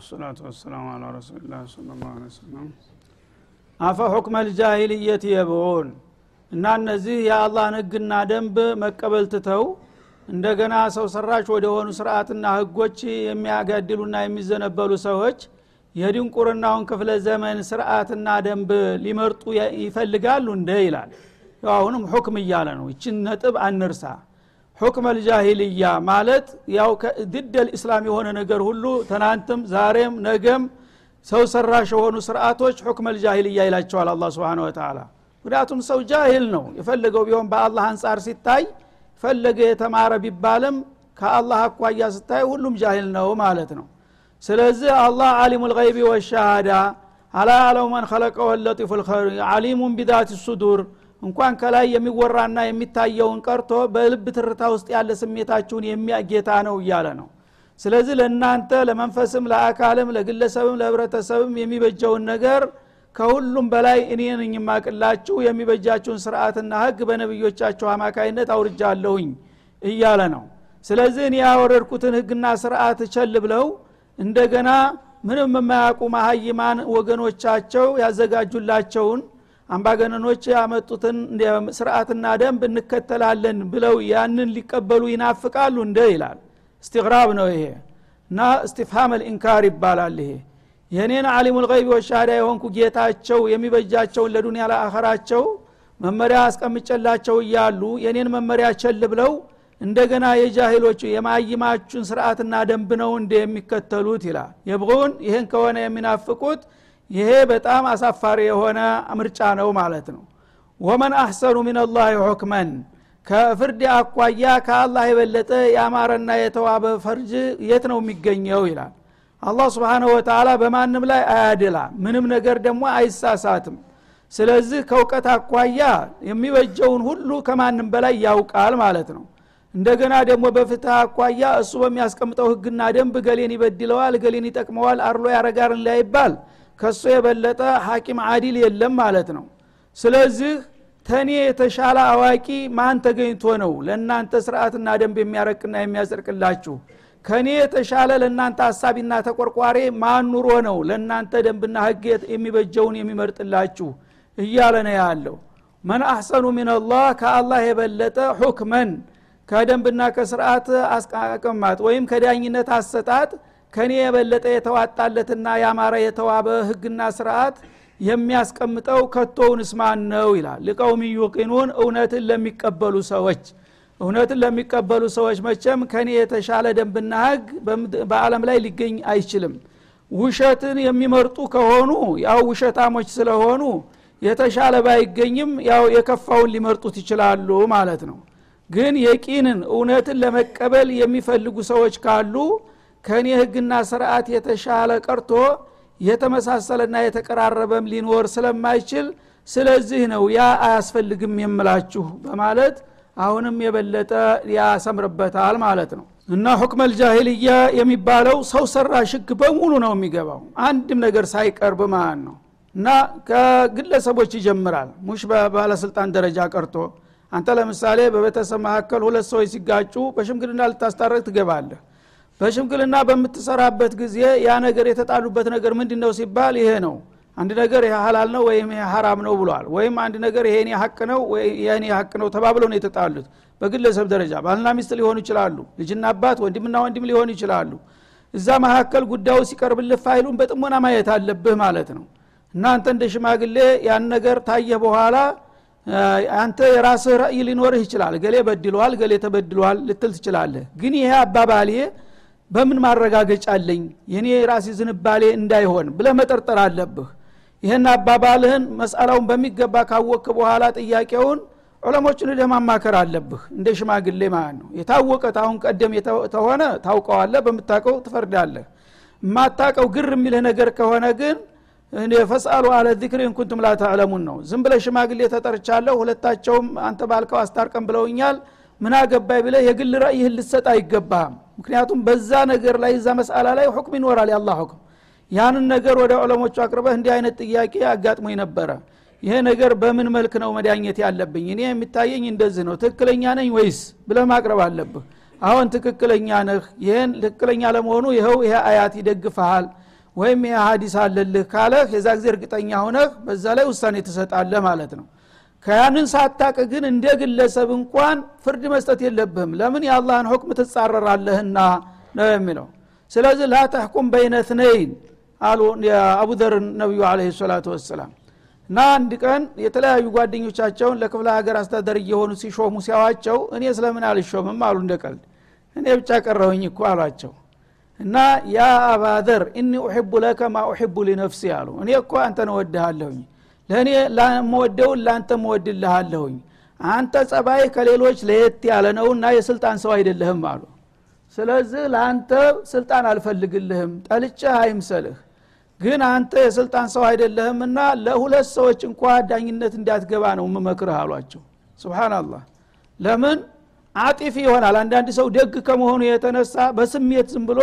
ብስሚላህ አልሐምዱሊላህ ሰላቱ ወሰላሙ አላ ሰለም አፈ ሁክመ ልጃሂልየት የብዑን። እና እነዚህ የአላህን ህግና ደንብ መቀበል ትተው እንደገና ሰው ሰራሽ ወደሆኑ ስርዓትና ህጎች የሚያጋድሉና የሚዘነበሉ ሰዎች የድንቁርናውን ክፍለ ዘመን ስርዓትና ደንብ ሊመርጡ ይፈልጋሉ እንደ ይላል። አሁንም ሁክም እያለ ነው። ይችን ነጥብ አንርሳ ሁክመ ልጃሂልያ ማለት ያው ድደል ኢስላም የሆነ ነገር ሁሉ ትናንትም ዛሬም ነገም ሰው ሰራሽ የሆኑ ስርዓቶች ሁክመ ልጃሂልያ ይላቸዋል አላ ስብን ወተላ ምክንያቱም ሰው ጃሂል ነው። የፈለገው ቢሆን በአላህ አንጻር ሲታይ ፈለገ የተማረ ቢባልም ከአላህ አኳያ ስታይ ሁሉም ጃሂል ነው ማለት ነው። ስለዚህ አላህ አሊሙ ልይቢ ወሻሃዳ አላ ያለው መን ከለቀ ወለጢፉ አሊሙን ቢዛት ሱዱር እንኳን ከላይ የሚወራና የሚታየውን ቀርቶ በልብ ትርታ ውስጥ ያለ ስሜታችሁን የሚያጌታ ነው እያለ ነው። ስለዚህ ለእናንተ ለመንፈስም ለአካልም ለግለሰብም ለህብረተሰብም የሚበጀውን ነገር ከሁሉም በላይ እኔ ነኝ የሚበጃችሁን ስርዓትና ህግ በነቢዮቻችሁ አማካይነት አውርጃለሁኝ እያለ ነው። ስለዚህ እኔ ያወረድኩትን ህግና ስርዓት ቸል ብለው እንደገና ምንም የማያውቁ ማሀይማን ወገኖቻቸው ያዘጋጁላቸውን አምባገነኖች ያመጡትን ስርዓትና ደንብ እንከተላለን ብለው ያንን ሊቀበሉ ይናፍቃሉ እንደ ይላል። እስትግራብ ነው ይሄ። እና እስቲፍሃም ልኢንካር ይባላል ይሄ። የኔን አሊሙ ልይብ ወሻሃዳ የሆንኩ ጌታቸው የሚበጃቸውን ለዱኒያ ለአኸራቸው መመሪያ አስቀምጨላቸው እያሉ የኔን መመሪያ ቸል ብለው እንደገና የጃሂሎቹ የማይማቹን ስርዓትና ደንብ ነው እንደ የሚከተሉት ይላል። የብቁን ይህን ከሆነ የሚናፍቁት ይሄ በጣም አሳፋሪ የሆነ ምርጫ ነው ማለት ነው። ወመን አሕሰኑ ምን ላህ ሑክመን ከፍርድ አኳያ ከአላህ የበለጠ የአማረና የተዋበ ፈርጅ የት ነው የሚገኘው ይላል። አላህ ስብሓንሁ ወተላ በማንም ላይ አያድላ ምንም ነገር ደግሞ አይሳሳትም። ስለዚህ ከእውቀት አኳያ የሚበጀውን ሁሉ ከማንም በላይ ያውቃል ማለት ነው። እንደገና ደግሞ በፍትህ አኳያ እሱ በሚያስቀምጠው ህግና ደንብ ገሌን ይበድለዋል ገሌን ይጠቅመዋል አርሎ ያረጋር እንዳይባል ከሱ የበለጠ ሐኪም አዲል የለም ማለት ነው። ስለዚህ ተኔ የተሻለ አዋቂ ማን ተገኝቶ ነው ለእናንተ ስርዓትና ደንብ የሚያረቅና የሚያጸድቅላችሁ? ከኔ የተሻለ ለእናንተ ሀሳቢና ተቆርቋሬ ማን ኑሮ ነው ለእናንተ ደንብና ህግ የሚበጀውን የሚመርጥላችሁ? እያለ ነው ያለው። መን አሕሰኑ ሚንላህ ከአላህ የበለጠ ሁክመን ከደንብና ከስርዓት አስቀማጥ ወይም ከዳኝነት አሰጣጥ ከኔ የበለጠ የተዋጣለትና ያማረ የተዋበ ህግና ስርዓት የሚያስቀምጠው ከቶውንስ ማን ነው ይላል። ሊቀውም ዩቂኑን እውነትን ለሚቀበሉ ሰዎች እውነትን ለሚቀበሉ ሰዎች መቼም ከኔ የተሻለ ደንብና ህግ በአለም ላይ ሊገኝ አይችልም። ውሸትን የሚመርጡ ከሆኑ ያው ውሸታሞች ስለሆኑ የተሻለ ባይገኝም ያው የከፋውን ሊመርጡት ይችላሉ ማለት ነው። ግን የቂንን እውነትን ለመቀበል የሚፈልጉ ሰዎች ካሉ ከእኔ ህግና ስርዓት የተሻለ ቀርቶ የተመሳሰለና የተቀራረበም ሊኖር ስለማይችል ስለዚህ ነው ያ አያስፈልግም የምላችሁ በማለት አሁንም የበለጠ ያሰምርበታል ማለት ነው። እና ሁክመ ልጃሂልያ የሚባለው ሰው ሰራሽ ህግ በሙሉ ነው የሚገባው። አንድም ነገር ሳይቀርብ ማለት ነው። እና ከግለሰቦች ይጀምራል። ሙሽ በባለስልጣን ደረጃ ቀርቶ አንተ ለምሳሌ በቤተሰብ መካከል ሁለት ሰዎች ሲጋጩ በሽምግልና ልታስታረቅ ትገባለህ በሽምግልና በምትሰራበት ጊዜ ያ ነገር የተጣሉበት ነገር ምንድ ነው ሲባል ይሄ ነው። አንድ ነገር ይሄ ሀላል ነው ወይም ይሄ ሀራም ነው ብሏል። ወይም አንድ ነገር ይሄ ሀቅ ነው የኔ ሀቅ ነው ተባብለው ነው የተጣሉት። በግለሰብ ደረጃ ባልና ሚስት ሊሆኑ ይችላሉ ልጅና አባት ወንድምና ወንድም ሊሆኑ ይችላሉ። እዛ መካከል ጉዳዩ ሲቀርብልህ ፋይሉን በጥሞና ማየት አለብህ ማለት ነው። እናንተ እንደ ሽማግሌ ያን ነገር ታየህ በኋላ አንተ የራስህ ራእይ ሊኖርህ ይችላል። ገሌ በድሏል ገሌ ተበድሏል ልትል ትችላለህ። ግን ይሄ አባባሌ በምን ማረጋገጫ አለኝ? የኔ ራሴ ዝንባሌ እንዳይሆን ብለ መጠርጠር አለብህ። ይህን አባባልህን መስአላውን በሚገባ ካወክ በኋላ ጥያቄውን ዑለሞችን ደ ማማከር አለብህ። እንደ ሽማግሌ ማለት ነው። የታወቀ ታሁን ቀደም ተሆነ ታውቀዋለህ በምታውቀው ትፈርዳለህ። የማታቀው ግር የሚልህ ነገር ከሆነ ግን ፈስአሉ አለ ዚክር እንኩንቱም ላ ተዕለሙን ነው። ዝም ብለ ሽማግሌ ተጠርቻለሁ ሁለታቸውም አንተ ባልከው አስታርቀን ብለውኛል። ምን አገባይ ብለ የግል ራእይህን ልሰጥ አይገባም ምክንያቱም በዛ ነገር ላይ እዛ መስአላ ላይ ሁክም ይኖራል የአላ ሁክም። ያንን ነገር ወደ ዑለሞቹ አቅርበህ እንዲህ አይነት ጥያቄ አጋጥሞኝ ነበረ። ይሄ ነገር በምን መልክ ነው መዳኘት ያለብኝ? እኔ የሚታየኝ እንደዚህ ነው። ትክክለኛ ነኝ ወይስ? ብለህ ማቅረብ አለብህ። አሁን ትክክለኛ ነህ። ይህን ትክክለኛ ለመሆኑ ይኸው ይሄ አያት ይደግፈሃል ወይም ይህ ሀዲስ አለልህ ካለህ የዛ ጊዜ እርግጠኛ ሆነህ በዛ ላይ ውሳኔ ትሰጣለህ ማለት ነው ከያንን ሳታቅ ግን እንደ ግለሰብ እንኳን ፍርድ መስጠት የለብህም። ለምን የአላህን ሁክም ትጻረራለህና ነው የሚለው። ስለዚህ ላተሕኩም በይነ ትነይን አሉ አቡዘር ነቢዩ አለ ሰላቱ ወሰላም። እና አንድ ቀን የተለያዩ ጓደኞቻቸውን ለክፍለ ሀገር አስተዳደር እየሆኑ ሲሾሙ ሲያዋቸው እኔ ስለምን አልሾምም አሉ እንደ ቀልድ። እኔ ብቻ ቀረሁኝ እኮ አሏቸው። እና ያ አባዘር እኒ ኡሕቡ ለከ ማ ኡሕቡ ሊነፍሲ አሉ። እኔ እኮ አንተን እወድሃለሁኝ ለእኔ ለመወደውን ለአንተ መወድልሃለሁኝ አንተ ጸባይ ከሌሎች ለየት ያለ ነውና የስልጣን ሰው አይደለህም አሉ። ስለዚህ ለአንተ ስልጣን አልፈልግልህም ጠልጨህ አይምሰልህ። ግን አንተ የስልጣን ሰው አይደለህምና ለሁለት ሰዎች እንኳ ዳኝነት እንዳትገባ ነው ምመክርህ አሏቸው። ስብናላህ ለምን? አጢፍ ይሆናል። አንዳንድ ሰው ደግ ከመሆኑ የተነሳ በስሜት ዝም ብሎ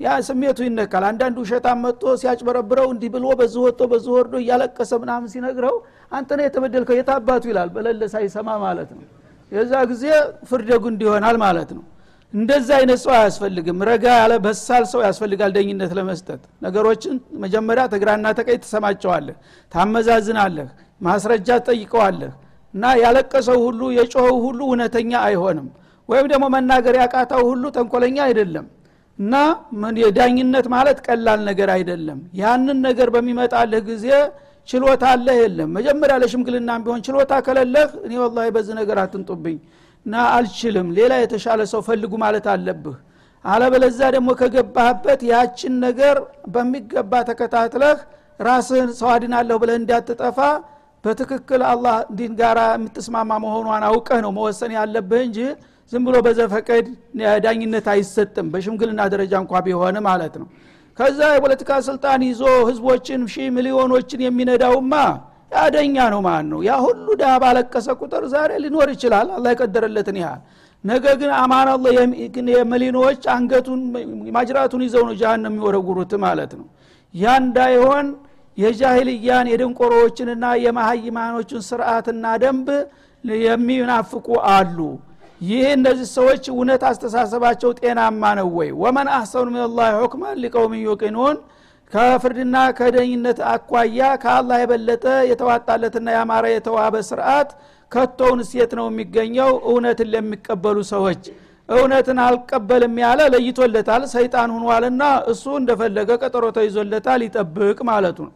ያ ስሜቱ ይነካል። አንዳንድ ውሸታም መጥቶ ሲያጭበረብረው እንዲህ ብሎ በዚህ ወጥቶ በዚህ ወርዶ እያለቀሰ ምናምን ሲነግረው አንተ ነው የተበደልከው የታባቱ ይላል። በለለ ሳይሰማ ማለት ነው። የዛ ጊዜ ፍርደጉ እንዲሆናል ማለት ነው። እንደዛ አይነት ሰው አያስፈልግም። ረጋ ያለ በሳል ሰው ያስፈልጋል ደኝነት ለመስጠት። ነገሮችን መጀመሪያ ተግራና ተቀይ ትሰማቸዋለህ ታመዛዝናለህ ማስረጃ ትጠይቀዋለህ እና ያለቀሰው ሁሉ የጮኸው ሁሉ እውነተኛ አይሆንም። ወይም ደግሞ መናገር ያቃታው ሁሉ ተንኮለኛ አይደለም እና የዳኝነት ማለት ቀላል ነገር አይደለም። ያንን ነገር በሚመጣልህ ጊዜ ችሎታ አለህ የለም። መጀመሪያ ለሽምግልናም ቢሆን ችሎታ ከለለህ እኔ ወላ በዚህ ነገር አትንጡብኝ። እና አልችልም። ሌላ የተሻለ ሰው ፈልጉ ማለት አለብህ። አለበለዛ ደግሞ ከገባህበት ያችን ነገር በሚገባ ተከታትለህ ራስህን ሰው አድናለሁ ብለህ እንዳትጠፋ በትክክል አላህ ዲን ጋር የምትስማማ መሆኗን አውቀህ ነው መወሰን ያለብህ እንጂ ዝም ብሎ በዘፈቀድ ዳኝነት አይሰጥም። በሽምግልና ደረጃ እንኳ ቢሆን ማለት ነው። ከዛ የፖለቲካ ስልጣን ይዞ ህዝቦችን ሺህ ሚሊዮኖችን የሚነዳውማ ያደኛ ነው ማለት ነው? ያ ሁሉ ድሃ ባለቀሰ ቁጥር ዛሬ ሊኖር ይችላል። አላ የቀደረለትን ያህል። ነገ ግን አማን አላ አንገቱን ማጅራቱን ይዘው ነው ጃሃንም የሚወረጉሩት ማለት ነው። ያ እንዳይሆን የጃሂልያን የደንቆሮዎችንና የማሀይማኖችን ስርዓትና ደንብ የሚናፍቁ አሉ ይህ እነዚህ ሰዎች እውነት አስተሳሰባቸው ጤናማ ነው ወይ? ወመን አህሰኑ ምን ሁክመን ሊቀውም ዩቂኑን ከፍርድና ከደኝነት አኳያ ከአላህ የበለጠ የተዋጣለትና ያማረ የተዋበ ስርዓት ከቶውን ሴት ነው የሚገኘው እውነትን ለሚቀበሉ ሰዎች። እውነትን አልቀበልም ያለ ለይቶለታል ሰይጣን ሁኗልና እሱ እንደፈለገ ቀጠሮ ተይዞለታል ይጠብቅ ማለቱ ነው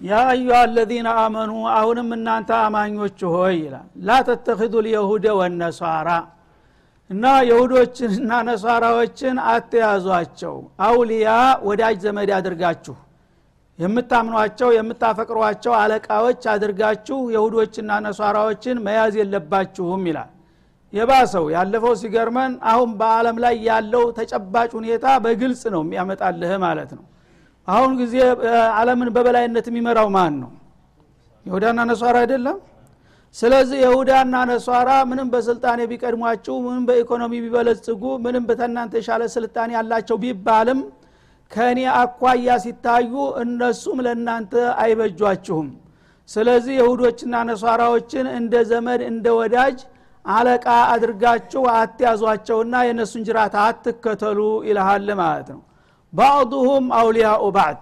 ያ አዩሃ አለዚነ አመኑ አሁንም እናንተ አማኞች ሆይ ይላል። ላ ተተኪዱ ልየሁደ ወነሷራ እና የሁዶችንና ነሷራዎችን አትያዟቸው። አውሊያ ወዳጅ ዘመድ አድርጋችሁ የምታምኗቸው የምታፈቅሯቸው አለቃዎች አድርጋችሁ የሁዶችና ነሷራዎችን መያዝ የለባችሁም ይላል። የባሰው ያለፈው ሲገርመን አሁን በአለም ላይ ያለው ተጨባጭ ሁኔታ በግልጽ ነው የሚያመጣልህ ማለት ነው አሁን ጊዜ አለምን በበላይነት የሚመራው ማን ነው? ይሁዳና ነሷራ አይደለም? ስለዚህ የሁዳና ነሷራ ምንም በስልጣኔ ቢቀድሟችሁ ምንም በኢኮኖሚ ቢበለጽጉ ምንም በተናንተ የሻለ ስልጣኔ ያላቸው ቢባልም ከእኔ አኳያ ሲታዩ እነሱም ለእናንተ አይበጇችሁም። ስለዚህ የሁዶችና ነሷራዎችን እንደ ዘመድ እንደ ወዳጅ አለቃ አድርጋችሁ አትያዟቸውና የእነሱን ጅራት አትከተሉ ይልሃል ማለት ነው ባዕዱሁም አውሊያኡ ባዕድ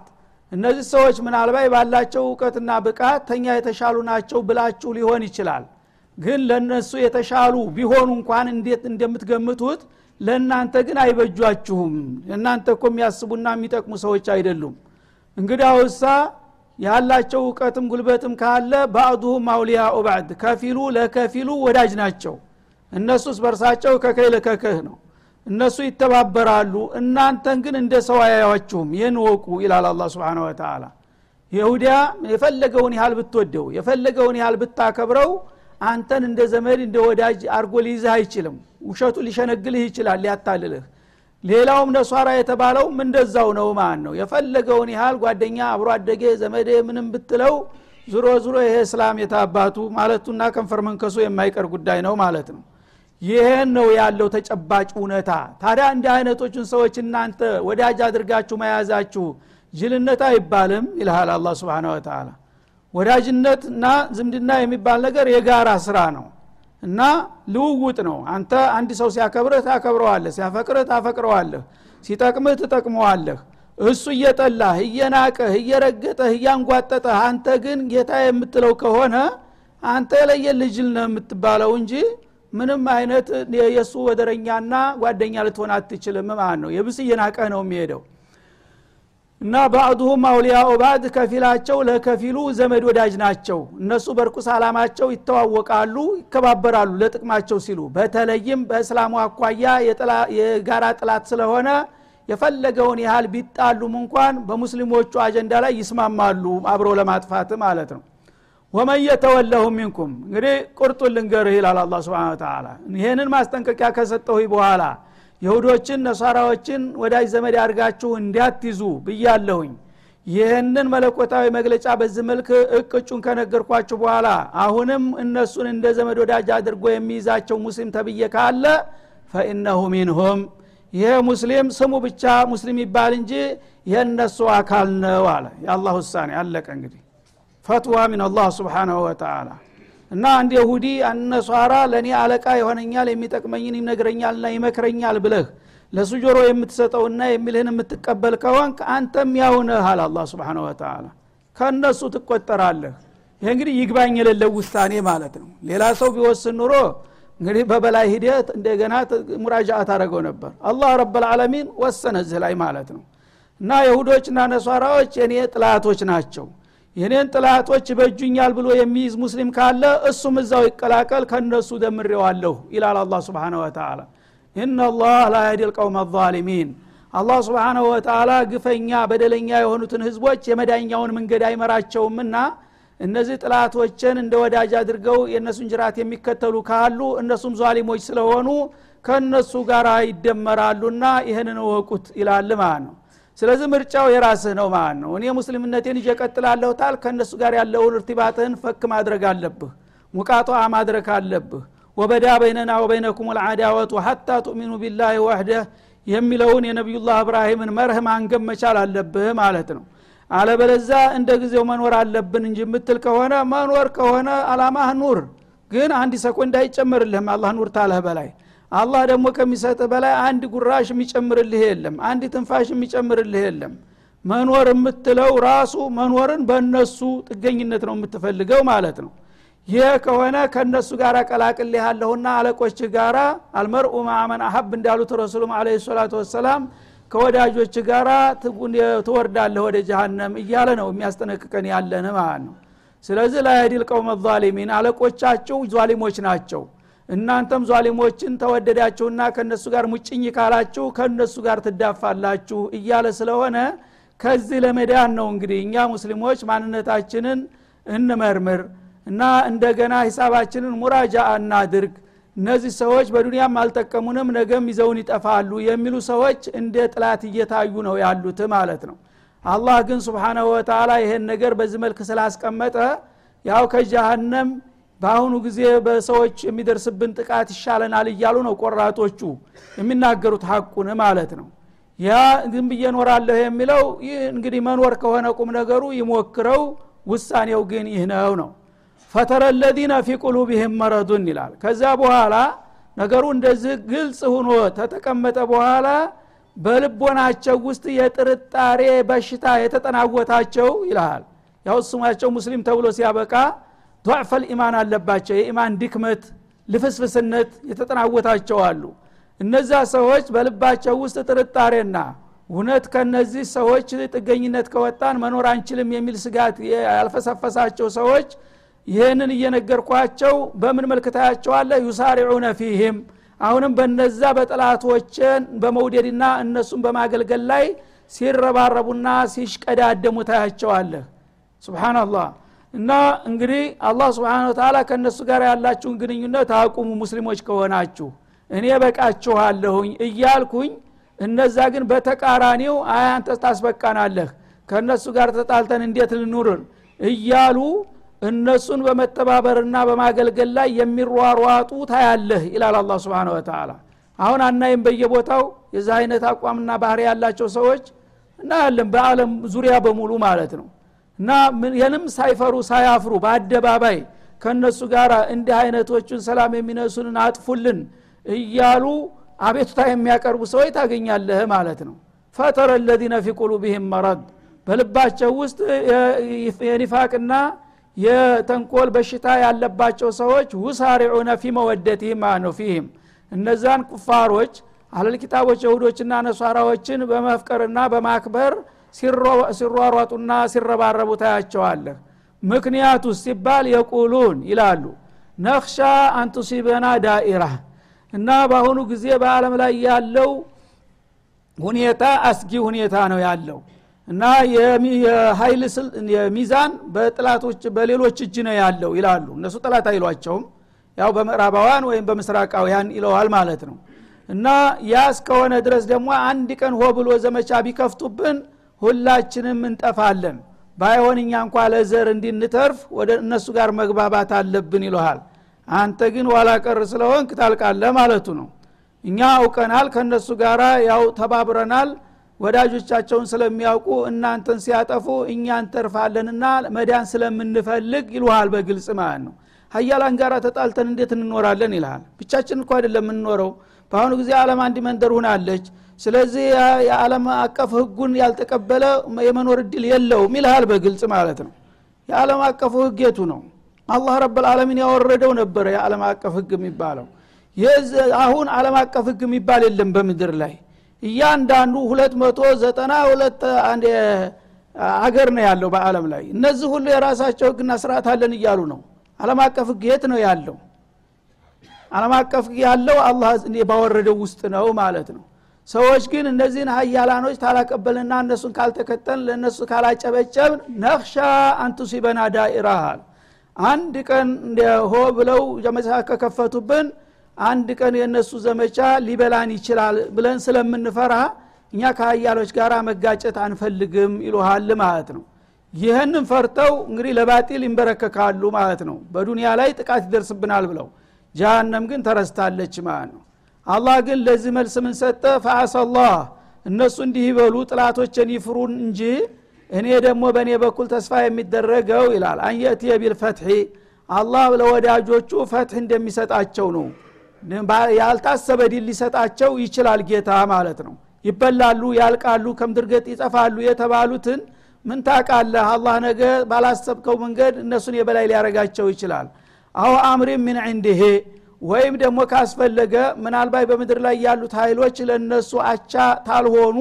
እነዚህ ሰዎች ምናልባት ባላቸው እውቀትና ብቃት ተኛ የተሻሉ ናቸው ብላችሁ ሊሆን ይችላል። ግን ለነሱ የተሻሉ ቢሆኑ እንኳን እንዴት እንደምትገምቱት ለእናንተ ግን አይበጇችሁም። እናንተ እኮ የሚያስቡና የሚጠቅሙ ሰዎች አይደሉም። እንግዳውሳ ያላቸው እውቀትም ጉልበትም ካለ ባዕዱሁም አውሊያኡ ባዕድ ከፊሉ ለከፊሉ ወዳጅ ናቸው። እነሱስ በርሳቸው ከከይ ለከክህ ነው እነሱ ይተባበራሉ። እናንተን ግን እንደ ሰው አያያችሁም ይህን ወቁ ይላል አላ ስብን ወተላ ይሁዲያ የፈለገውን ያህል ብትወደው የፈለገውን ያህል ብታከብረው አንተን እንደ ዘመድ እንደ ወዳጅ አርጎ ሊይዝህ አይችልም። ውሸቱ ሊሸነግልህ ይችላል ሊያታልልህ። ሌላውም ነሷራ የተባለውም እንደዛው ነው? ማለት ነው? የፈለገውን ያህል ጓደኛ አብሮ አደጌ ዘመዴ ምንም ብትለው ዙሮ ዙሮ ይሄ እስላም የታባቱ ማለቱና ከንፈር መንከሱ የማይቀር ጉዳይ ነው ማለት ነው ይህን ነው ያለው ተጨባጭ እውነታ። ታዲያ እንዲህ አይነቶችን ሰዎች እናንተ ወዳጅ አድርጋችሁ መያዛችሁ ጅልነት አይባልም ይልሃል አላ ስብን ወተላ ወዳጅነት እና ዝምድና የሚባል ነገር የጋራ ስራ ነው እና ልውውጥ ነው። አንተ አንድ ሰው ሲያከብርህ ታከብረዋለህ ሲያፈቅርህ ታፈቅረዋለህ ሲጠቅምህ ትጠቅመዋለህ። እሱ እየጠላህ እየናቀህ እየረገጠህ እያንጓጠጠህ አንተ ግን ጌታ የምትለው ከሆነ አንተ የለየ ልጅል ነው የምትባለው እንጂ ምንም አይነት የእሱ ወደረኛና ጓደኛ ልትሆን አትችልም ማለት ነው። የብስ እየናቀህ ነው የሚሄደው። እና ባዕዱሁም አውሊያኡ ባዕድ ከፊላቸው ለከፊሉ ዘመድ ወዳጅ ናቸው። እነሱ በርኩስ አላማቸው ይተዋወቃሉ ይከባበራሉ ለጥቅማቸው ሲሉ በተለይም በእስላሙ አኳያ የጋራ ጥላት ስለሆነ የፈለገውን ያህል ቢጣሉም እንኳን በሙስሊሞቹ አጀንዳ ላይ ይስማማሉ አብሮ ለማጥፋት ማለት ነው ወመን የተወለሁ ሚንኩም። እንግዲህ ቁርጡን ልንገርህ ይላል አላ ስብን ተላ ይህንን ማስጠንቀቂያ ከሰጠሁ በኋላ የሁዶችን ነሷራዎችን ወዳጅ ዘመድ አድርጋችሁ እንዲያትይዙ ብያለሁኝ። ይህንን መለኮታዊ መግለጫ በዚህ መልክ እቅጩን ከነገርኳችሁ በኋላ አሁንም እነሱን እንደ ዘመድ ወዳጅ አድርጎ የሚይዛቸው ሙስሊም ተብዬ ካለ ፈኢነሁ ሚንሁም። ይሄ ሙስሊም ስሙ ብቻ ሙስሊም ይባል እንጂ የእነሱ አካል ነው አለ። የአላህ ውሳኔ አለቀ እንግዲህ ፈትዋ ምን አላህ ስብሓናሁ ወተላ እና አንድ የሁዲ አነሷራ ለእኔ አለቃ የሆነኛል የሚጠቅመኝን ይነግረኛልና ይመክረኛል ብለህ ለሱ ጆሮ የምትሰጠውና የሚልህን የምትቀበል ከሆንክ አንተም ያውነህ አለ አላ ስብን ወተላ ከእነሱ ትቆጠራለህ። ይህ እንግዲህ ይግባኝ የሌለው ውሳኔ ማለት ነው። ሌላ ሰው ቢወስን ኑሮ እንግዲህ በበላይ ሂደት እንደገና ሙራጃአ ታደረገው ነበር። አላህ ረብልዓለሚን ወሰነ እዚህ ላይ ማለት ነው። እና የሁዶችና ነሷራዎች የኔ ጥላቶች ናቸው የኔን ጥላቶች በእጁኛል ብሎ የሚይዝ ሙስሊም ካለ እሱም እዛው ይቀላቀል ከነሱ ደምሬዋለሁ ይላል አላ ስብን ወተላ ኢናላህ ላ ያዲ ልቀውም አዛሊሚን አላህ ስብሓናሁ ወተላ ግፈኛ በደለኛ የሆኑትን ህዝቦች የመዳኛውን መንገድ አይመራቸውምና እነዚህ ጥላቶችን እንደ ወዳጅ አድርገው የእነሱን ጅራት የሚከተሉ ካሉ እነሱም ዟሊሞች ስለሆኑ ከእነሱ ጋር ይደመራሉና ይህንን እወቁት ይላል ማለት ነው ስለዚህ ምርጫው የራስህ ነው ማለት ነው እኔ ሙስሊምነቴን እየቀጥላለሁ ታል ከእነሱ ጋር ያለውን እርቲባትህን ፈክ ማድረግ አለብህ። ሙቃጧ ማድረግ አለብህ። ወበዳ በይነና ወበይነኩም ልአዳወቱ ሐታ ቱእሚኑ ቢላህ ወህደህ የሚለውን የነቢዩላህ እብራሂምን መርህ ማንገብ መቻል አለብህ ማለት ነው። አለበለዛ እንደ ጊዜው መኖር አለብን እንጂ የምትል ከሆነ መኖር ከሆነ አላማህ ኑር። ግን አንድ ሰኮንድ አይጨመርልህም። አላህ ኑር ታለህ በላይ አላህ ደግሞ ከሚሰጥህ በላይ አንድ ጉራሽ የሚጨምርልህ የለም አንድ ትንፋሽ የሚጨምርልህ የለም። መኖር የምትለው ራሱ መኖርን በእነሱ ጥገኝነት ነው የምትፈልገው ማለት ነው። ይህ ከሆነ ከእነሱ ጋር ቀላቅልህ ያለሁና አለቆች ጋራ አልመርኡ ማመን አሀብ እንዳሉት ረሱሉም አለ ሰላቱ ወሰላም ከወዳጆች ጋራ ትወርዳለህ ወደ ጀሃነም እያለ ነው የሚያስጠነቅቀን ያለን ማለት ነው። ስለዚህ ላያዲል ቀውመ ዛሊሚን አለቆቻችሁ ዟሊሞች ናቸው እናንተም ዟሊሞችን ተወደዳችሁና ከእነሱ ጋር ሙጭኝ ካላችሁ ከእነሱ ጋር ትዳፋላችሁ እያለ ስለሆነ ከዚህ ለመዳን ነው እንግዲህ እኛ ሙስሊሞች ማንነታችንን እንመርምር እና እንደገና ሂሳባችንን ሙራጃ እናድርግ። እነዚህ ሰዎች በዱንያም አልጠቀሙንም ነገም ይዘውን ይጠፋሉ የሚሉ ሰዎች እንደ ጥላት እየታዩ ነው ያሉት ማለት ነው። አላህ ግን ስብሓናሁ ወተላ ይሄን ነገር በዚህ መልክ ስላስቀመጠ ያው ከጃሃንም በአሁኑ ጊዜ በሰዎች የሚደርስብን ጥቃት ይሻለናል እያሉ ነው ቆራጦቹ የሚናገሩት ሀቁን ማለት ነው። ያ ግን ብዬ ኖራለሁ የሚለው ይህ እንግዲህ መኖር ከሆነ ቁም ነገሩ ይሞክረው ውሳኔው ግን ይህ ነው ነው። ፈተረ ለዚነ ፊ ቁሉብህም መረዱን ይላል። ከዛ በኋላ ነገሩ እንደዚህ ግልጽ ሁኖ ተተቀመጠ በኋላ በልቦናቸው ውስጥ የጥርጣሬ በሽታ የተጠናወታቸው ይልሃል። ያው ስማቸው ሙስሊም ተብሎ ሲያበቃ ضዕፈል ኢማን አለባቸው። የኢማን ድክመት ልፍስፍስነት የተጠናወታቸው አሉ። እነዛ ሰዎች በልባቸው ውስጥ ጥርጣሬና እውነት ከነዚህ ሰዎች ጥገኝነት ከወጣን መኖር አንችልም የሚል ስጋት ያልፈሰፈሳቸው ሰዎች ይህንን እየነገርኳቸው በምን መልክታያቸዋለ ዩሳሪዑነ ፊህም አሁንም በነዛ በጥላቶችን በመውደድና እነሱን በማገልገል ላይ ሲረባረቡና ሲሽቀዳደሙ ታያቸዋለህ። ስብናላህ እና እንግዲህ አላህ ስብን ተላ ከእነሱ ጋር ያላችሁን ግንኙነት አቁሙ ሙስሊሞች ከሆናችሁ። እኔ በቃችኋለሁኝ እያልኩኝ እነዛ ግን በተቃራኒው አያንተ ታስበቃናለህ ከእነሱ ጋር ተጣልተን እንዴት ልኑርን እያሉ እነሱን በመተባበርና በማገልገል ላይ የሚሯሯጡ ታያለህ ይላል አላ ስብን ወተላ አሁን አናይም በየቦታው የዚህ አይነት አቋምና ባህሪ ያላቸው ሰዎች እናያለን በአለም ዙሪያ በሙሉ ማለት ነው እና ይህንም ሳይፈሩ ሳያፍሩ በአደባባይ ከእነሱ ጋር እንዲህ አይነቶቹን ሰላም የሚነሱንን አጥፉልን እያሉ አቤቱታ የሚያቀርቡ ሰዎች ታገኛለህ ማለት ነው። ፈተረ ለዚነ ፊ ቁሉብህም መረድ። በልባቸው ውስጥ የኒፋቅና የተንኮል በሽታ ያለባቸው ሰዎች ውሳሪዑነ ፊ መወደትህም ነው ፊህም። እነዛን ኩፋሮች አለል ኪታቦች የሁዶችና ነሷራዎችን በመፍቀርና በማክበር ሲሯሯጡና ሲረባረቡ ታያቸዋለህ። ምክንያቱ ሲባል የቁሉን ይላሉ። ነክሻ አንቱሲበና ዳኢራ እና በአሁኑ ጊዜ በአለም ላይ ያለው ሁኔታ አስጊ ሁኔታ ነው ያለው እና የኃይል የሚዛን በጥላቶች በሌሎች እጅ ነው ያለው ይላሉ። እነሱ ጥላት አይሏቸውም። ያው በምዕራባውያን ወይም በምስራቃውያን ይለዋል ማለት ነው። እና ያ እስከሆነ ድረስ ደግሞ አንድ ቀን ሆ ብሎ ዘመቻ ቢከፍቱብን ሁላችንም እንጠፋለን። ባይሆን እኛ እንኳ ለዘር እንዲንተርፍ ወደ እነሱ ጋር መግባባት አለብን ይለሃል አንተ ግን ዋላ ቀር ስለሆንክ ታልቃለ ማለቱ ነው። እኛ አውቀናል ከእነሱ ጋር ያው ተባብረናል። ወዳጆቻቸውን ስለሚያውቁ እናንተን ሲያጠፉ እኛ እንተርፋለንና መዳን ስለምንፈልግ ይልሃል በግልጽ ማለት ነው። ሀያላን ጋር ተጣልተን እንዴት እንኖራለን ይልሃል? ብቻችን እኮ አይደለም የምንኖረው። በአሁኑ ጊዜ አለም አንድ መንደር ሁናለች ስለዚህ የዓለም አቀፍ ህጉን ያልተቀበለ የመኖር እድል የለውም ይልሃል በግልጽ ማለት ነው። የዓለም አቀፉ ህግ የቱ ነው? አላህ ረብልዓለሚን ያወረደው ነበረ የዓለም አቀፍ ህግ የሚባለው። አሁን ዓለም አቀፍ ህግ የሚባል የለም በምድር ላይ። እያንዳንዱ ሁለት መቶ ዘጠና ሁለት አገር ነው ያለው በአለም ላይ። እነዚህ ሁሉ የራሳቸው ህግና ስርዓት አለን እያሉ ነው። አለም አቀፍ ህግ የት ነው ያለው? አለም አቀፍ ያለው አላህ ባወረደው ውስጥ ነው ማለት ነው ሰዎች ግን እነዚህን ሀያላኖች ታላቀበልና እነሱን ካልተከተል ለእነሱ ካላጨበጨብ ነክሻ አንቱሲበና ዳኢራሃል አንድ ቀን ሆ ብለው ዘመቻ ከከፈቱብን አንድ ቀን የእነሱ ዘመቻ ሊበላን ይችላል ብለን ስለምንፈራ እኛ ከሀያሎች ጋር መጋጨት አንፈልግም ይሉሃል ማለት ነው። ይህንን ፈርተው እንግዲህ ለባጢል ይንበረከካሉ ማለት ነው። በዱንያ ላይ ጥቃት ይደርስብናል ብለው ጃሃንም ግን ተረስታለች ማለት ነው አላህ ግን ለዚህ መልስ ምን ሰጠ? ፈአሰላህ። እነሱ እንዲህ ይበሉ ጥላቶችን ይፍሩን እንጂ እኔ ደግሞ በእኔ በኩል ተስፋ የሚደረገው ይላል። አንየእትየ ቢልፈትሒ። አላህ ለወዳጆቹ ፈትሕ እንደሚሰጣቸው ነው። ያልታሰበ ዲል ሊሰጣቸው ይችላል ጌታ ማለት ነው። ይበላሉ ያልቃሉ ከምድርገጥ ይጠፋሉ የተባሉትን ምን ታቃለህ አላህ ነገ ባላሰብከው መንገድ እነሱን የበላይ ሊያረጋቸው ይችላል። አሁ አምሪን ምን ዕንድሄ ወይም ደግሞ ካስፈለገ ምናልባት በምድር ላይ ያሉት ኃይሎች ለእነሱ አቻ ታልሆኑ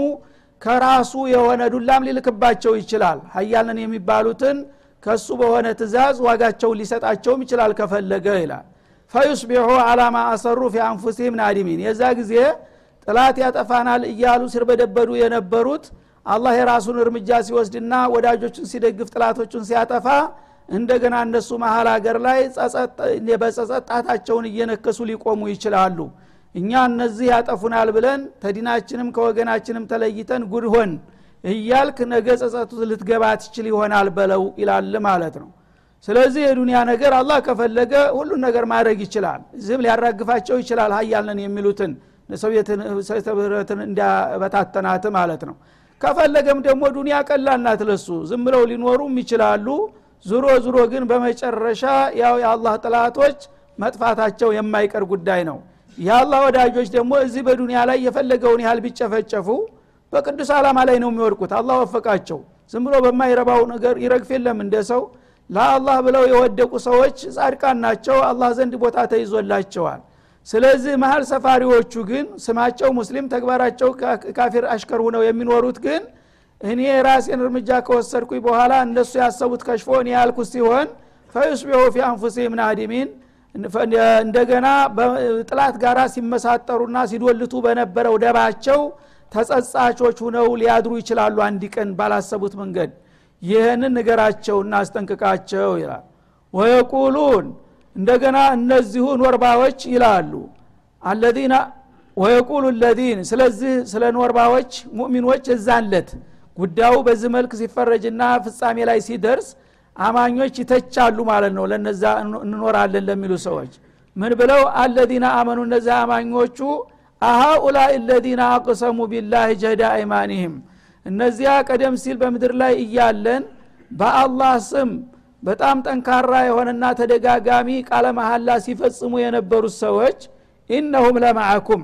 ከራሱ የሆነ ዱላም ሊልክባቸው ይችላል። ሀያልን የሚባሉትን ከሱ በሆነ ትእዛዝ ዋጋቸውን ሊሰጣቸውም ይችላል ከፈለገ ይላል። ፈዩስቢሑ አላማ አሰሩ ፊ አንፉሲህም ናዲሚን። የዛ ጊዜ ጥላት ያጠፋናል እያሉ ሲርበደበዱ የነበሩት አላህ የራሱን እርምጃ ሲወስድና ወዳጆቹን ሲደግፍ ጥላቶቹን ሲያጠፋ እንደገና እነሱ መሀል ሀገር ላይ በጸጸት ጣታቸውን እየነከሱ ሊቆሙ ይችላሉ። እኛ እነዚህ ያጠፉናል ብለን ተዲናችንም ከወገናችንም ተለይተን ጉድ ሆን እያልክ ነገ ጸጸቱ ልትገባ ትችል ይሆናል በለው ይላል ማለት ነው። ስለዚህ የዱንያ ነገር አላህ ከፈለገ ሁሉን ነገር ማድረግ ይችላል። እዚህም ሊያራግፋቸው ይችላል ሀያልነን የሚሉትን ሶቪየት ህብረትን ማለት ነው። ከፈለገም ደግሞ ዱንያ ቀላል ናት ለሱ። ዝም ብለው ሊኖሩም ይችላሉ ዙሮ ዙሮ ግን በመጨረሻ ያው የአላህ ጥላቶች መጥፋታቸው የማይቀር ጉዳይ ነው። የአላህ ወዳጆች ደግሞ እዚህ በዱንያ ላይ የፈለገውን ያህል ቢጨፈጨፉ በቅዱስ አላማ ላይ ነው የሚወድቁት። አላህ ወፈቃቸው። ዝም ብሎ በማይረባው ነገር ይረግፍ የለም እንደ ሰው። ለአላህ ብለው የወደቁ ሰዎች ጻድቃን ናቸው። አላህ ዘንድ ቦታ ተይዞላቸዋል። ስለዚህ መሀል ሰፋሪዎቹ ግን ስማቸው ሙስሊም ተግባራቸው ካፊር አሽከር ሁነው የሚኖሩት ግን እኔ ራሴን እርምጃ ከወሰድኩኝ በኋላ እነሱ ያሰቡት ከሽፎ እኔ ያልኩ ሲሆን ፈዩስቢሑ ፊ አንፉሲህም ናዲሚን። እንደገና ጥላት ጋር ሲመሳጠሩና ሲዶልቱ በነበረው ደባቸው ተጸጻቾች ሁነው ሊያድሩ ይችላሉ አንድ ቀን ባላሰቡት መንገድ። ይህንን ንገራቸውና አስጠንቅቃቸው ይላል። ወየቁሉን እንደገና እነዚሁ ኖርባዎች ይላሉ። አለዚነ ወየቁሉ ለዚን ስለዚህ ስለ ኖርባዎች ሙእሚኖች እዛንለት ጉዳዩ በዚህ መልክ ሲፈረጅና ፍጻሜ ላይ ሲደርስ አማኞች ይተቻሉ ማለት ነው። ለነዛ እንኖራለን ለሚሉ ሰዎች ምን ብለው? አለዚነ አመኑ እነዚያ አማኞቹ አሃኡላይ ለዚነ አቅሰሙ ቢላህ ጀህዳ አይማኒህም። እነዚያ ቀደም ሲል በምድር ላይ እያለን በአላህ ስም በጣም ጠንካራ የሆነና ተደጋጋሚ ቃለ መሐላ ሲፈጽሙ የነበሩት ሰዎች ኢነሁም ለማዕኩም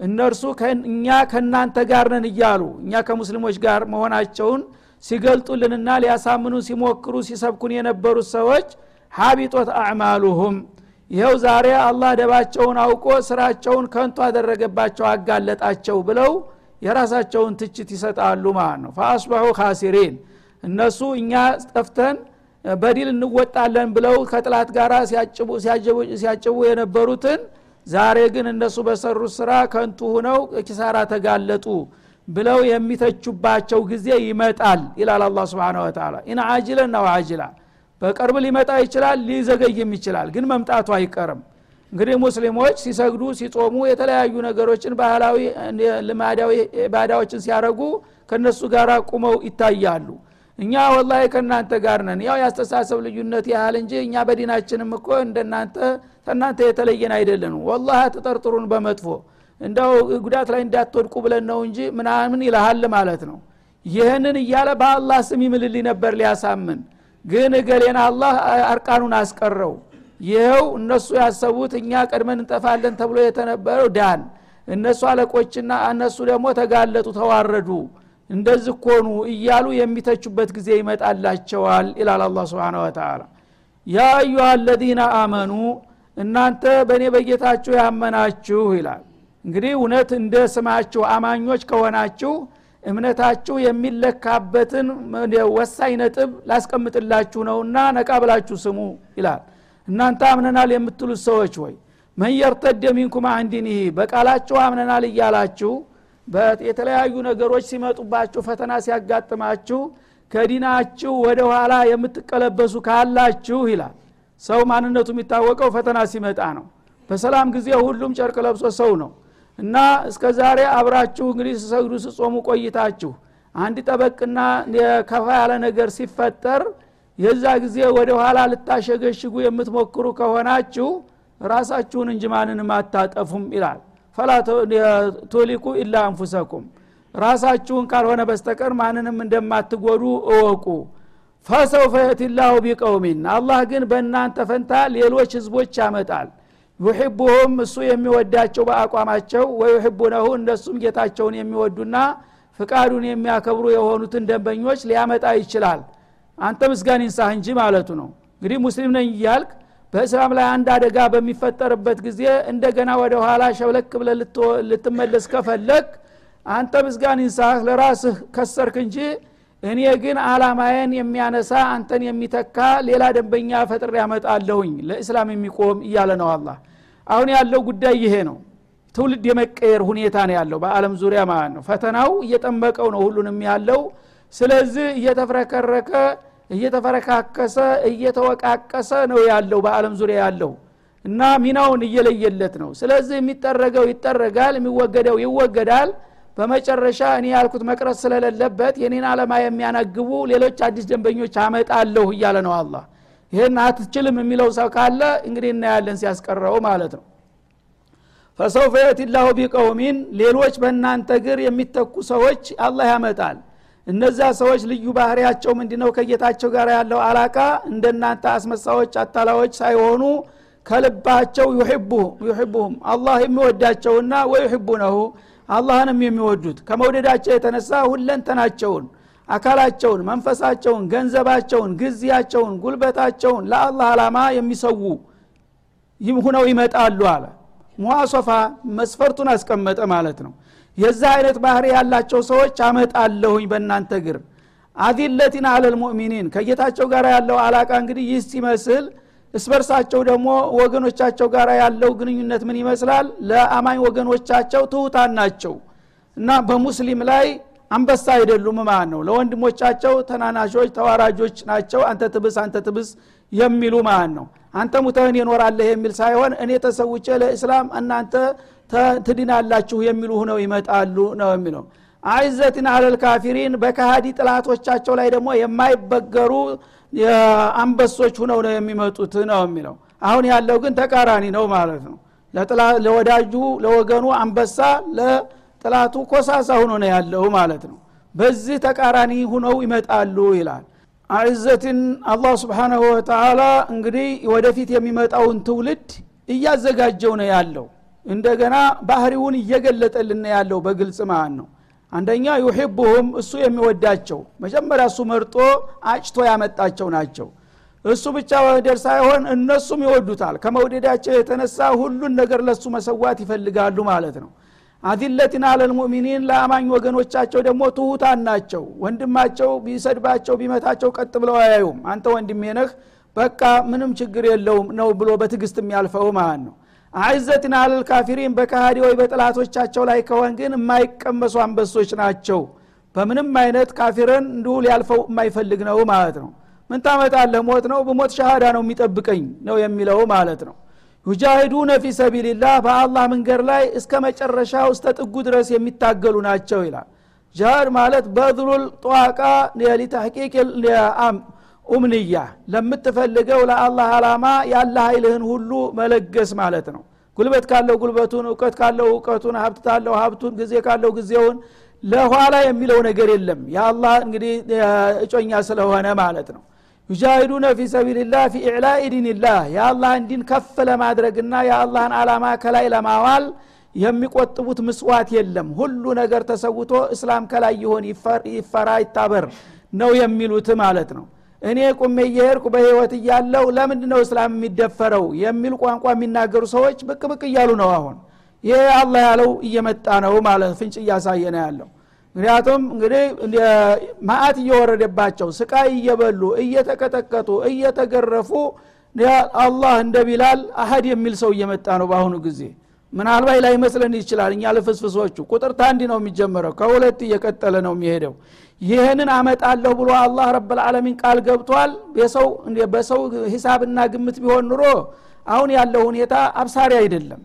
እነርሱ እኛ ከእናንተ ጋር ነን እያሉ እኛ ከሙስሊሞች ጋር መሆናቸውን ሲገልጡልንና ሊያሳምኑ ሲሞክሩ ሲሰብኩን የነበሩት ሰዎች ሀቢጦት አዕማሉሁም። ይኸው ዛሬ አላህ ደባቸውን አውቆ ስራቸውን ከንቱ አደረገባቸው አጋለጣቸው ብለው የራሳቸውን ትችት ይሰጣሉ ማለት ነው። ፈአስባሑ ካሲሪን እነሱ እኛ ጠፍተን በዲል እንወጣለን ብለው ከጥላት ጋር ሲያጭቡ የነበሩትን ዛሬ ግን እነሱ በሰሩት ስራ ከንቱ ሁነው ኪሳራ ተጋለጡ ብለው የሚተቹባቸው ጊዜ ይመጣል ይላል الله سبحانه وتعالى إن عاجلا أو آجلا በቅርብ ሊመጣ ይችላል ሊዘገይም ይችላል ግን መምጣቱ አይቀርም። እንግዲህ ሙስሊሞች ሲሰግዱ ሲጾሙ የተለያዩ ነገሮችን ባህላዊ ልማዳዊ ኢባዳዎችን ሲያደረጉ ከነሱ ጋር ቁመው ይታያሉ። እኛ والله ከእናንተ ጋር ነን። ያው ያስተሳሰብ ልዩነት ያህል እንጂ እኛ በዲናችንም እኮ እንደናንተ ከእናንተ የተለየን አይደለን ወላህ ተጠርጥሩን በመጥፎ። እንደው ጉዳት ላይ እንዳትወድቁ ብለን ነው እንጂ ምናምን ይልሃል ማለት ነው። ይህንን እያለ በአላህ ስም ይምልልኝ ነበር ሊያሳምን። ግን እገሌን አላህ አርቃኑን አስቀረው። ይኸው እነሱ ያሰቡት እኛ ቀድመን እንጠፋለን ተብሎ የተነበረው ዳን። እነሱ አለቆችና እነሱ ደግሞ ተጋለጡ ተዋረዱ። እንደዚህ ኮኑ እያሉ የሚተቹበት ጊዜ ይመጣላቸዋል ይላል አላ ስብን ወተላ ያ አዩሃ አመኑ እናንተ በእኔ በጌታችሁ ያመናችሁ ይላል። እንግዲህ እውነት እንደ ስማችሁ አማኞች ከሆናችሁ እምነታችሁ የሚለካበትን ወሳኝ ነጥብ ላስቀምጥላችሁ ነውና ነቃ ብላችሁ ስሙ ይላል። እናንተ አምነናል የምትሉት ሰዎች ወይ መን የርተደ ሚንኩም አንዲኒህ በቃላችሁ አምነናል እያላችሁ የተለያዩ ነገሮች ሲመጡባችሁ ፈተና ሲያጋጥማችሁ ከዲናችሁ ወደ ኋላ የምትቀለበሱ ካላችሁ ይላል ሰው ማንነቱ የሚታወቀው ፈተና ሲመጣ ነው። በሰላም ጊዜ ሁሉም ጨርቅ ለብሶ ሰው ነው። እና እስከ ዛሬ አብራችሁ እንግዲህ ስሰግዱ ስጾሙ ቆይታችሁ አንድ ጠበቅና ከፋ ያለ ነገር ሲፈጠር የዛ ጊዜ ወደ ኋላ ልታሸገሽጉ የምትሞክሩ ከሆናችሁ ራሳችሁን እንጂ ማንንም አታጠፉም ይላል። ፈላ ቱሊኩ ኢላ አንፉሰኩም። ራሳችሁን ካልሆነ በስተቀር ማንንም እንደማትጎዱ እወቁ ፈሰውፈ የቲላሁ ቢቀውሚን አላህ ግን በእናንተ ፈንታ ሌሎች ህዝቦች ያመጣል። ዩሕቡሁም እሱ የሚወዳቸው በአቋማቸው ወዩሕቡነሁ እነሱም ጌታቸውን የሚወዱና ፍቃዱን የሚያከብሩ የሆኑትን ደንበኞች ሊያመጣ ይችላል። አንተ ምስጋን ይንሳህ እንጂ ማለቱ ነው። እንግዲህ ሙስሊም ነኝ እያልክ በእስላም ላይ አንድ አደጋ በሚፈጠርበት ጊዜ እንደገና ወደ ኋላ ሸብለክ ብለ ልትመለስ ከፈለግ አንተ ምስጋን ይንሳህ ለራስህ ከሰርክ እንጂ እኔ ግን አላማዬን የሚያነሳ አንተን የሚተካ ሌላ ደንበኛ ፈጥር ያመጣለሁኝ ለእስላም የሚቆም እያለ ነው አላህ። አሁን ያለው ጉዳይ ይሄ ነው። ትውልድ የመቀየር ሁኔታ ነው ያለው በአለም ዙሪያ ማለት ነው። ፈተናው እየጠመቀው ነው ሁሉንም ያለው። ስለዚህ እየተፍረከረከ እየተፈረካከሰ እየተወቃቀሰ ነው ያለው በአለም ዙሪያ ያለው እና ሚናውን እየለየለት ነው። ስለዚህ የሚጠረገው ይጠረጋል የሚወገደው ይወገዳል በመጨረሻ እኔ ያልኩት መቅረት ስለሌለበት የኔን አለማ የሚያነግቡ ሌሎች አዲስ ደንበኞች አመጣለሁ እያለ ነው አላህ። ይህን አትችልም የሚለው ሰው ካለ እንግዲህ እናያለን ሲያስቀረው ማለት ነው። ፈሰውፈ የቲላሁ ቢቀውሚን ሌሎች በእናንተ ግር የሚተኩ ሰዎች አላህ ያመጣል። እነዛ ሰዎች ልዩ ባህሪያቸው ምንድነው? ከጌታቸው ጋር ያለው አላቃ እንደናንተ አስመሳዎች አታላዎች ሳይሆኑ ከልባቸው ዩሕቡሁም አላህ የሚወዳቸውና ወዩሕቡነሁ አላህንም የሚወዱት ከመውደዳቸው የተነሳ ሁለንተናቸውን አካላቸውን መንፈሳቸውን ገንዘባቸውን ጊዜያቸውን ጉልበታቸውን ለአላህ አላማ የሚሰዉ ሁነው ይመጣሉ አለ። ሙዋሶፋ መስፈርቱን አስቀመጠ ማለት ነው። የዛ አይነት ባህሪ ያላቸው ሰዎች አመጣለሁኝ በእናንተ ግር አዚለቲን አለል ሙእሚኒን ከጌታቸው ጋር ያለው አላቃ እንግዲህ ይህ ሲመስል እስበርሳቸው ደግሞ ወገኖቻቸው ጋር ያለው ግንኙነት ምን ይመስላል? ለአማኝ ወገኖቻቸው ትሁታን ናቸው። እና በሙስሊም ላይ አንበሳ አይደሉም ማለት ነው። ለወንድሞቻቸው ተናናሾች ተዋራጆች ናቸው። አንተ ትብስ አንተ ትብስ የሚሉ ማለት ነው። አንተ ሙተህን የኖራለህ የሚል ሳይሆን እኔ ተሰውቼ ለእስላም እናንተ ትድናላችሁ የሚሉ ሁነው ይመጣሉ ነው የሚለው። አይዘትን አለል በካሃዲ ጥላቶቻቸው ላይ ደግሞ የማይበገሩ አንበሶች ሁነው ነው የሚመጡት ነው የሚለው። አሁን ያለው ግን ተቃራኒ ነው ማለት ነው። ለወዳጁ ለወገኑ አንበሳ ለጥላቱ ኮሳሳ ሁኖ ነው ያለው ማለት ነው። በዚህ ተቃራኒ ሁነው ይመጣሉ ይላል። አዕዘትን አላህ ስብሓናሁ ወተላ እንግዲህ ወደፊት የሚመጣውን ትውልድ እያዘጋጀው ነው ያለው። እንደገና ባህሪውን እየገለጠልን ያለው በግልጽ ማለት ነው አንደኛ ዩሒቡሁም እሱ የሚወዳቸው መጀመሪያ እሱ መርጦ አጭቶ ያመጣቸው ናቸው። እሱ ብቻ መውደድ ሳይሆን እነሱም ይወዱታል። ከመውደዳቸው የተነሳ ሁሉን ነገር ለሱ መሰዋት ይፈልጋሉ ማለት ነው። አዲለትን አለልሙእሚኒን ለአማኝ ወገኖቻቸው ደግሞ ትሁታን ናቸው። ወንድማቸው ቢሰድባቸው ቢመታቸው ቀጥ ብለው አያዩም። አንተ ወንድሜ ነህ በቃ ምንም ችግር የለውም ነው ብሎ በትግስት የሚያልፈው ማለት ነው አይዘትን አለል ካፊሪን በካሃዲ ወይ በጥላቶቻቸው ላይ ከሆን ግን የማይቀመሱ አንበሶች ናቸው። በምንም አይነት ካፊርን እንዲሁ ሊያልፈው የማይፈልግ ነው ማለት ነው። ምን ታመጣለህ? ሞት ነው። በሞት ሻሃዳ ነው የሚጠብቀኝ ነው የሚለው ማለት ነው። ዩጃሂዱነ ፊ ሰቢልላህ በአላህ መንገድ ላይ እስከ መጨረሻው እስተ ጥጉ ድረስ የሚታገሉ ናቸው ይላል። ጃሃድ ማለት በድሉል ጠዋቃ ሊተሕቂቅ ኡምንያ ለምትፈልገው ለአላህ አላማ ያለ ኃይልህን ሁሉ መለገስ ማለት ነው። ጉልበት ካለው ጉልበቱን እውቀት ካለው እውቀቱን ሀብት ካለው ሀብቱን ጊዜ ካለው ጊዜውን ለኋላ የሚለው ነገር የለም። የአላህ እንግዲህ እጮኛ ስለሆነ ማለት ነው። ዩጃሂዱነ ፊ ሰቢልላህ ፊ ኢዕላኢ ዲንላህ የአላህን ዲን ከፍ ለማድረግና የአላህን አላማ ከላይ ለማዋል የሚቆጥቡት ምስዋት የለም። ሁሉ ነገር ተሰውቶ እስላም ከላይ ይሆን ይፈራ ይታበር ነው የሚሉት ማለት ነው እኔ ቁሜ እየሄድኩ በህይወት እያለው ለምንድ ነው እስላም የሚደፈረው? የሚል ቋንቋ የሚናገሩ ሰዎች ብቅ ብቅ እያሉ ነው አሁን። ይሄ አላህ ያለው እየመጣ ነው ማለት ፍንጭ እያሳየ ነው ያለው። ምክንያቱም እንግዲህ ማአት እየወረደባቸው ስቃይ እየበሉ እየተቀጠቀጡ እየተገረፉ አላህ እንደ ቢላል አሀድ የሚል ሰው እየመጣ ነው በአሁኑ ጊዜ ምናልባት ላይ መስለን ይችላል። እኛ ልፍስፍሶቹ ቁጥር ታንዲ ነው የሚጀምረው ከሁለት እየቀጠለ ነው የሚሄደው። ይህንን አመጣለሁ ብሎ አላህ ረብልዓለሚን ቃል ገብቷል። በሰው ሂሳብና ግምት ቢሆን ኑሮ አሁን ያለው ሁኔታ አብሳሪ አይደለም።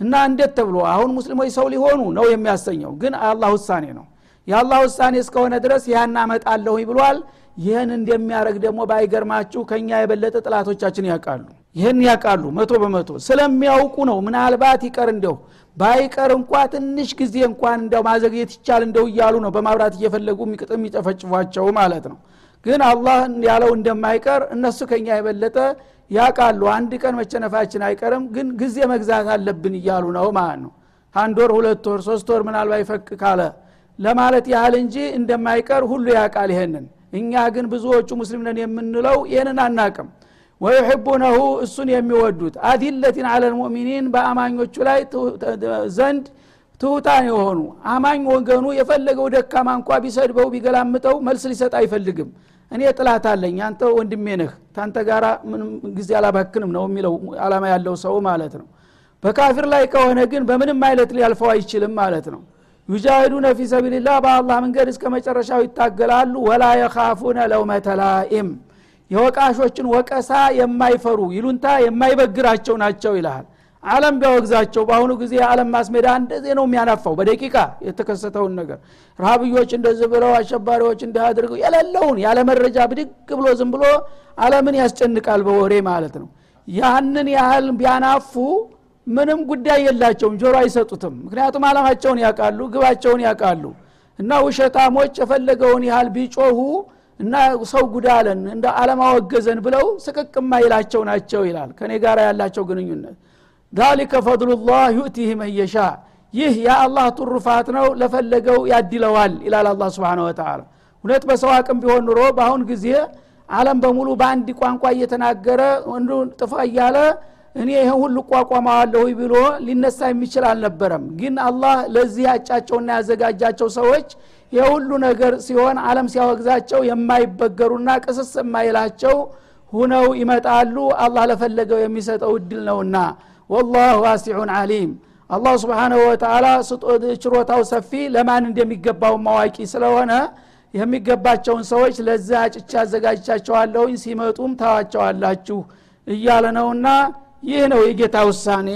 እና እንዴት ተብሎ አሁን ሙስሊሞች ሰው ሊሆኑ ነው የሚያሰኘው። ግን አላህ ውሳኔ ነው የአላህ ውሳኔ እስከሆነ ድረስ ያን አመጣለሁ ብሏል። ይህን እንደሚያደረግ ደግሞ ባይገርማችሁ ከኛ የበለጠ ጥላቶቻችን ያውቃሉ። ይህን ያውቃሉ መቶ በመቶ። ስለሚያውቁ ነው ምናልባት ይቀር እንደው ባይቀር እንኳ ትንሽ ጊዜ እንኳን እንደው ማዘግየት ይቻል እንደው እያሉ ነው በማብራት እየፈለጉ የሚጨፈጭፏቸው ማለት ነው። ግን አላህ ያለው እንደማይቀር እነሱ ከኛ የበለጠ ያውቃሉ። አንድ ቀን መቸነፋችን አይቀርም ግን ጊዜ መግዛት አለብን እያሉ ነው ማለት ነው። አንድ ወር ሁለት ወር ሶስት ወር ምናልባት ይፈቅ ካለ ለማለት ያህል እንጂ እንደማይቀር ሁሉ ያውቃል ይሄንን። እኛ ግን ብዙዎቹ ሙስሊም ነን የምንለው ይህንን አናቅም ወዩሕቡነሁ እሱን የሚወዱት አዲለቲን አለ ልሙእሚኒን በአማኞቹ ላይ ዘንድ ትሁታን የሆኑ አማኝ ወገኑ የፈለገው ደካማ እንኳ ቢሰድበው ቢገላምጠው መልስ ሊሰጥ አይፈልግም። እኔ ጥላት አለኝ አንተ ወንድሜ ነህ ታንተ ጋር ምንም ጊዜ አላባክንም ነው የሚለው አላማ ያለው ሰው ማለት ነው። በካፊር ላይ ከሆነ ግን በምንም አይነት ሊያልፈው አይችልም ማለት ነው ዩጃሂዱነ ፊ ሰቢልላህ በአላህ መንገድ እስከ መጨረሻው ይታገላሉ። ወላ የካፉነ ለውመተ ላኢም የወቃሾችን ወቀሳ የማይፈሩ ይሉንታ የማይበግራቸው ናቸው ይልሃል። አለም ቢያወግዛቸው በአሁኑ ጊዜ የዓለም ማስሜዳ እንደዚህ ነው የሚያናፋው። በደቂቃ የተከሰተውን ነገር ረሃብዮች እንደዚህ ብለው አሸባሪዎች እንዲህ አድርገው የሌለውን ያለ መረጃ ብድግ ብሎ ዝም ብሎ አለምን ያስጨንቃል በወሬ ማለት ነው። ያንን ያህል ቢያናፉ ምንም ጉዳይ የላቸውም። ጆሮ አይሰጡትም። ምክንያቱም አላማቸውን ያውቃሉ ግባቸውን ያውቃሉ። እና ውሸታሞች የፈለገውን ያህል ቢጮሁ እና ሰው ጉዳለን እንደ አለማወገዘን ብለው ስቅቅ ማይላቸው ናቸው ይላል። ከኔ ጋር ያላቸው ግንኙነት። ዛሊከ ፈድሉላህ ዩእቲህ መየሻ ይህ የአላህ ቱሩፋት ነው ለፈለገው ያድለዋል ይላል አላ ስብን ወተላ እውነት በሰው አቅም ቢሆን ኑሮ በአሁን ጊዜ አለም በሙሉ በአንድ ቋንቋ እየተናገረ ወንዱ ጥፋ እያለ እኔ ይህን ሁሉ እቋቋመዋለሁ ብሎ ሊነሳ የሚችል አልነበረም። ግን አላህ ለዚህ ያጫቸውና ያዘጋጃቸው ሰዎች የሁሉ ነገር ሲሆን አለም ሲያወግዛቸው የማይበገሩና ቅስስ የማይላቸው ሁነው ይመጣሉ። አላህ ለፈለገው የሚሰጠው እድል ነውና። ወላሁ ዋሲዑን አሊም አላህ ስብሓንሁ ወተላ ችሮታው ሰፊ ለማን እንደሚገባው ማዋቂ ስለሆነ የሚገባቸውን ሰዎች ለዛ አጭቻ አዘጋጅቻቸዋለሁኝ። ሲመጡም ታዋቸዋላችሁ እያለ ነውና ይህ ነው የጌታ ውሳኔ